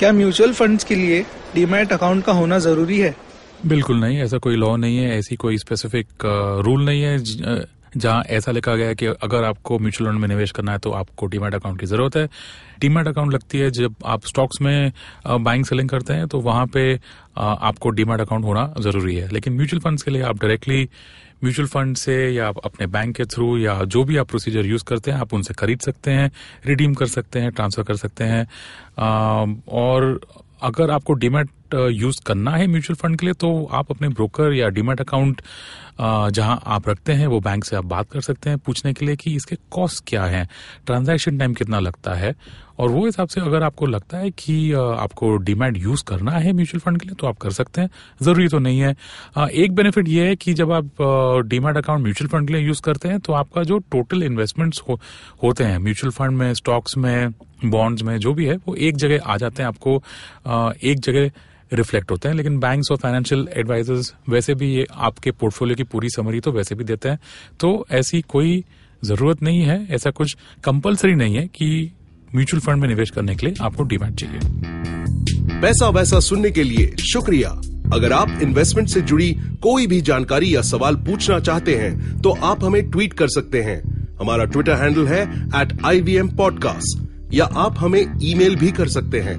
क्या mutual funds के लिए डीमैट अकाउंट का होना ज़रूरी है? बिल्कुल नहीं, ऐसा कोई लॉ नहीं है, ऐसी कोई स्पेसिफिक रूल नहीं है, ज- जहाँ ऐसा लिखा गया है कि अगर आपको म्यूचुअल फंड में निवेश करना है तो आपको डीमैट अकाउंट की ज़रूरत है। डीमैट अकाउंट लगती है जब आप स्टॉक्स में बाइंग सेलिंग करते हैं तो वहाँ पे आपको डीमैट अकाउंट होना ज़रूरी है। लेकिन म्यूचुअल फंड्स के लिए आप डायरेक्टली म्यूचुअल फंड से या अपने बैंक के थ्रू या जो भी आप प्रोसीजर यूज़ करते हैं, आप उनसे खरीद सकते हैं रिडीम कर सकते हैं ट्रांसफ़र कर सकते हैं। और अगर आपको डीमैट यूज़ करना है म्यूचुअल फंड के लिए तो आप अपने ब्रोकर या डीमैट अकाउंट जहाँ आप रखते हैं वो बैंक से आप बात कर सकते हैं पूछने के लिए कि इसके कॉस्ट क्या है ट्रांजैक्शन टाइम कितना लगता है। और वो हिसाब से अगर आपको लगता है कि आपको डीमैट यूज़ करना है म्यूचुअल फंड के लिए तो आप कर सकते हैं। ज़रूरी तो नहीं है। एक बेनिफिट ये है कि जब आप डीमैट अकाउंट म्यूचुअल फंड के लिए यूज़ करते हैं तो आपका जो टोटल इन्वेस्टमेंट्स हो, होते हैं म्यूचुअल फंड में स्टॉक्स में बॉन्ड्स में जो भी है वो एक जगह आ जाते हैं आपको एक जगह रिफ्लेक्ट होते हैं, लेकिन बैंक्स और फाइनेंशियल एडवाइजर्स वैसे भी ये आपके पोर्टफोलियो की पूरी समरी तो वैसे भी देते हैं। तो ऐसी कोई ज़रूरत नहीं है, ऐसा कुछ कंपलसरी नहीं है कि म्यूचुअल फंड में निवेश करने के लिए आपको डिमांड चाहिए। पैसा वैसा सुनने के लिए शुक्रिया। अगर आप इन्वेस्टमेंट से जुड़ी कोई भी जानकारी या सवाल पूछना चाहते हैं तो आप हमें ट्वीट कर सकते हैं। हमारा ट्विटर हैंडल है एट आई या आप हमें ईमेल भी कर सकते हैं।